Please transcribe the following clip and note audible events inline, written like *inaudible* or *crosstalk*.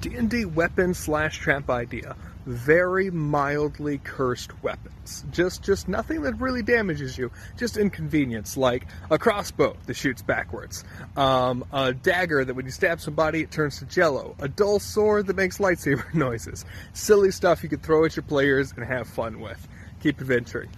D&D weapon slash tramp idea. Very mildly cursed weapons. Just just nothing that really damages you. Just inconvenience, like a crossbow that shoots backwards, um, a dagger that when you stab somebody it turns to jello, a dull sword that makes lightsaber *laughs* noises. Silly stuff you could throw at your players and have fun with. Keep adventuring.